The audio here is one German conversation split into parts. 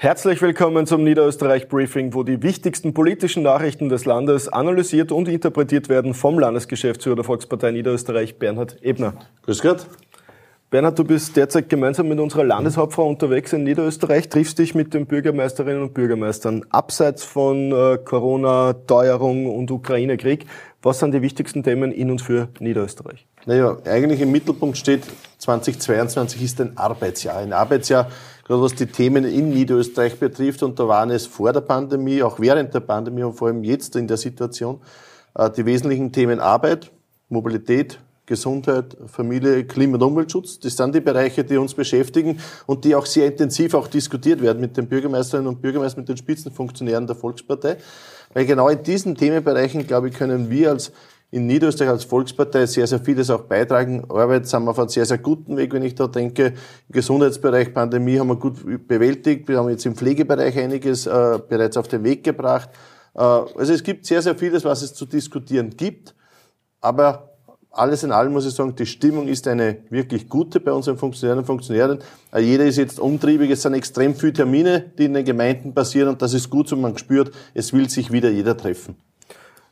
Herzlich willkommen zum Niederösterreich Briefing, wo die wichtigsten politischen Nachrichten des Landes analysiert und interpretiert werden vom Landesgeschäftsführer der Volkspartei Niederösterreich, Bernhard Ebner. Grüß Gott. Bernhard, du bist derzeit gemeinsam mit unserer Landeshauptfrau unterwegs in Niederösterreich, triffst dich mit den Bürgermeisterinnen und Bürgermeistern. Abseits von äh, Corona, Teuerung und Ukraine-Krieg, was sind die wichtigsten Themen in und für Niederösterreich? Naja, eigentlich im Mittelpunkt steht 2022 ist ein Arbeitsjahr. Ein Arbeitsjahr, gerade was die Themen in Niederösterreich betrifft. Und da waren es vor der Pandemie, auch während der Pandemie und vor allem jetzt in der Situation, äh, die wesentlichen Themen Arbeit, Mobilität, Gesundheit, Familie, Klima- und Umweltschutz. Das sind die Bereiche, die uns beschäftigen und die auch sehr intensiv auch diskutiert werden mit den Bürgermeisterinnen und Bürgermeistern, mit den Spitzenfunktionären der Volkspartei. Weil genau in diesen Themenbereichen, glaube ich, können wir als in Niederösterreich als Volkspartei sehr, sehr vieles auch beitragen. Arbeit sind wir auf einem sehr, sehr guten Weg, wenn ich da denke. Im Gesundheitsbereich, Pandemie haben wir gut bewältigt. Wir haben jetzt im Pflegebereich einiges äh, bereits auf den Weg gebracht. Äh, also es gibt sehr, sehr vieles, was es zu diskutieren gibt. Aber alles in allem muss ich sagen, die Stimmung ist eine wirklich gute bei unseren Funktionären und Funktionären. Äh, jeder ist jetzt umtriebig, es sind extrem viele Termine, die in den Gemeinden passieren und das ist gut so, man spürt, es will sich wieder jeder treffen.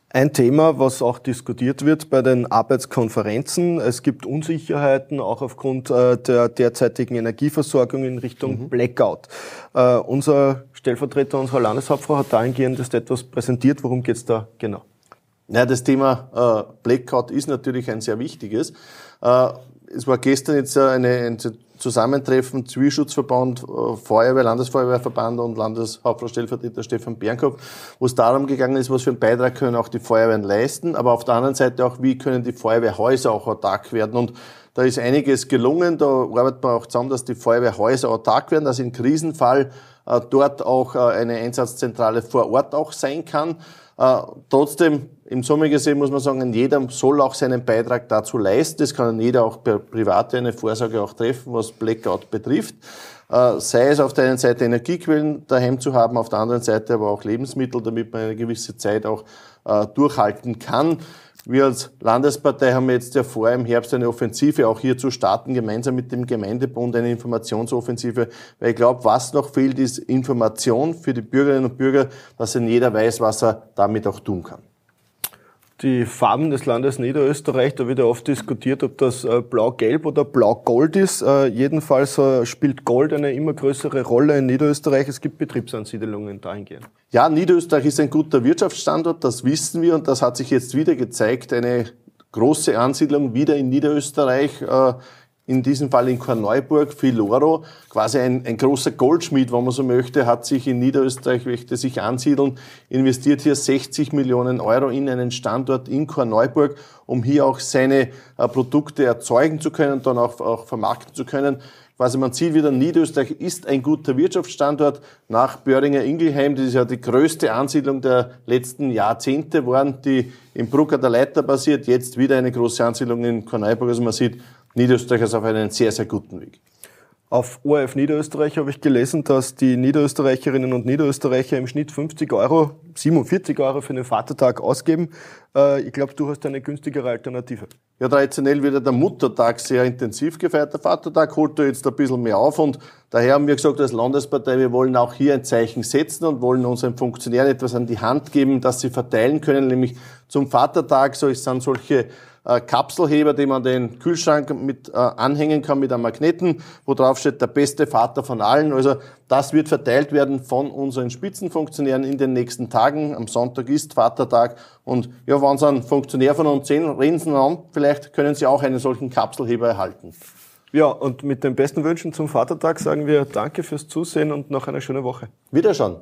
Ein Thema, was auch diskutiert wird bei den Arbeitskonferenzen. Es gibt Unsicherheiten auch aufgrund äh, der derzeitigen Energieversorgung in Richtung mhm. Blackout. Uh, unser Stellvertreter unserer Landeshauptfrau hat dahingehend etwas präsentiert. Worum geht es da genau? Ja, das Thema äh, Blackout ist natürlich ein sehr wichtiges. Äh, es war gestern jetzt eine, ein Zusammentreffen Zivilschutzverband, äh, Feuerwehr, Landesfeuerwehrverband und Landeshauptfrau Stellvertreter Stefan Bernkopf, wo es darum gegangen ist, was für einen Beitrag können auch die Feuerwehren leisten, aber auf der anderen Seite auch, wie können die Feuerwehrhäuser auch autark werden. Und da ist einiges gelungen. Da arbeitet man auch zusammen, dass die Feuerwehrhäuser autark werden, dass im Krisenfall äh, dort auch äh, eine Einsatzzentrale vor Ort auch sein kann. Trotzdem, im Sommer gesehen muss man sagen, jeder soll auch seinen Beitrag dazu leisten. Das kann jeder auch per Private eine Vorsorge auch treffen, was Blackout betrifft. Äh, sei es auf der einen Seite Energiequellen daheim zu haben, auf der anderen Seite aber auch Lebensmittel, damit man eine gewisse Zeit auch äh, durchhalten kann. Wir als Landespartei haben jetzt ja vor, im Herbst eine Offensive auch hier zu starten, gemeinsam mit dem Gemeindebund eine Informationsoffensive, weil ich glaube, was noch fehlt, ist Information für die Bürgerinnen und Bürger, dass dann jeder weiß, was er damit auch tun kann die Farben des Landes Niederösterreich, da wird ja oft diskutiert, ob das äh, blau-gelb oder blau-gold ist. Äh, jedenfalls äh, spielt Gold eine immer größere Rolle in Niederösterreich. Es gibt Betriebsansiedelungen dahingehend. Ja, Niederösterreich ist ein guter Wirtschaftsstandort, das wissen wir und das hat sich jetzt wieder gezeigt. Eine große Ansiedlung wieder in Niederösterreich in diesem Fall in Korneuburg, Filoro, quasi ein, ein großer Goldschmied, wenn man so möchte, hat sich in Niederösterreich, möchte sich ansiedeln, investiert hier 60 Millionen Euro in einen Standort in Korneuburg, um hier auch seine äh, Produkte erzeugen zu können, dann auch, auch vermarkten zu können. Quasi man sieht wieder, Niederösterreich ist ein guter Wirtschaftsstandort. Nach Böhringer Ingelheim, das ist ja die größte Ansiedlung der letzten Jahrzehnte waren, die in Brucker der Leiter basiert, jetzt wieder eine große Ansiedlung in Korneuburg. Also man sieht, Niederösterreich ist auf einem sehr, sehr guten Weg. Auf ORF Niederösterreich habe ich gelesen, dass die Niederösterreicherinnen und Niederösterreicher im Schnitt 50 Euro, 47 Euro für den Vatertag ausgeben. Äh, ich glaube, du hast eine günstigere Alternative. Ja, traditionell wird ja der Muttertag sehr intensiv gefeiert. Der Vatertag holt da jetzt ein bisschen mehr auf und daher haben wir gesagt, als Landespartei, wir wollen auch hier ein Zeichen setzen und wollen unseren Funktionären etwas an die Hand geben, dass sie verteilen können, nämlich zum Vatertag, so es sind solche äh, Kapselheber, die man den Kühlschrank mit äh, anhängen kann mit einem Magneten, wo drauf steht, der beste Vater von allen. Also das wird verteilt werden von unseren Spitzenfunktionären in den nächsten Tagen. Am Sonntag ist Vatertag und ja, wenn Sie einen Funktionär von uns sehen, reden Sie an, vielleicht können Sie auch einen solchen Kapselheber erhalten. Ja, und mit den besten Wünschen zum Vatertag sagen wir Danke fürs Zusehen und noch eine schöne Woche. Wiederschauen.